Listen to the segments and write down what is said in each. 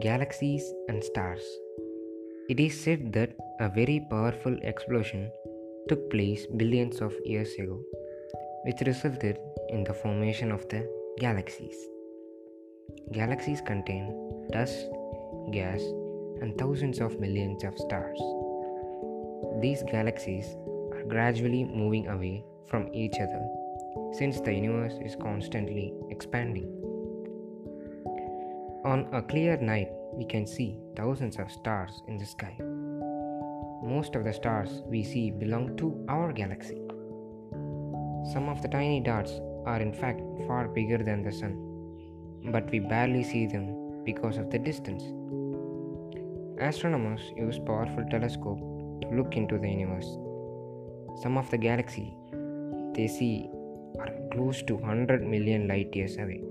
Galaxies and stars. It is said that a very powerful explosion took place billions of years ago, which resulted in the formation of the galaxies. Galaxies contain dust, gas, and thousands of millions of stars. These galaxies are gradually moving away from each other since the universe is constantly expanding. On a clear night, we can see thousands of stars in the sky. Most of the stars we see belong to our galaxy. Some of the tiny dots are in fact far bigger than the sun, but we barely see them because of the distance. Astronomers use powerful telescopes to look into the universe. Some of the galaxy they see are close to 100 million light years away.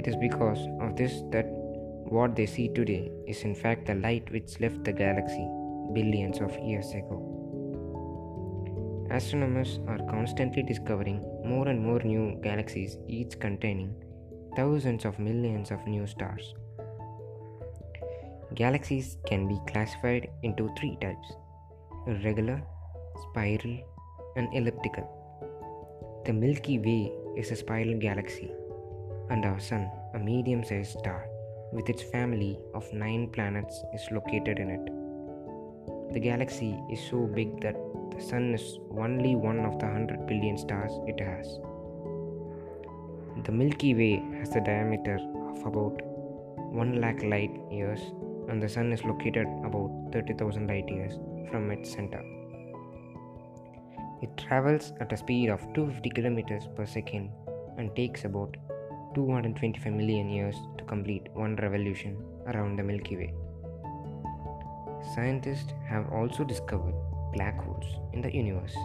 It is because of this that what they see today is in fact the light which left the galaxy billions of years ago. Astronomers are constantly discovering more and more new galaxies, each containing thousands of millions of new stars. Galaxies can be classified into three types irregular, spiral, and elliptical. The Milky Way is a spiral galaxy, and our Sun, a medium sized star with its family of nine planets, is located in it. The galaxy is so big that the Sun is only one of the 100 billion stars it has. The Milky Way has a diameter of about 1 lakh light years, and the Sun is located about 30,000 light years from its center. It travels at a speed of 250 kilometers per second and takes about 225 million years to complete one revolution around the Milky Way. Scientists have also discovered black holes in the universe.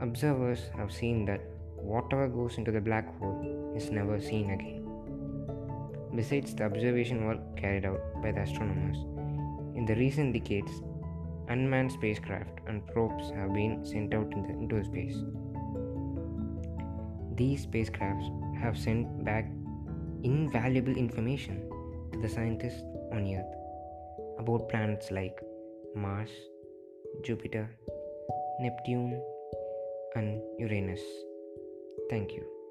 Observers have seen that whatever goes into the black hole is never seen again. Besides the observation work carried out by the astronomers, in the recent decades, unmanned spacecraft and probes have been sent out into space. These spacecrafts have sent back invaluable information to the scientists on Earth about planets like Mars, Jupiter, Neptune, and Uranus. Thank you.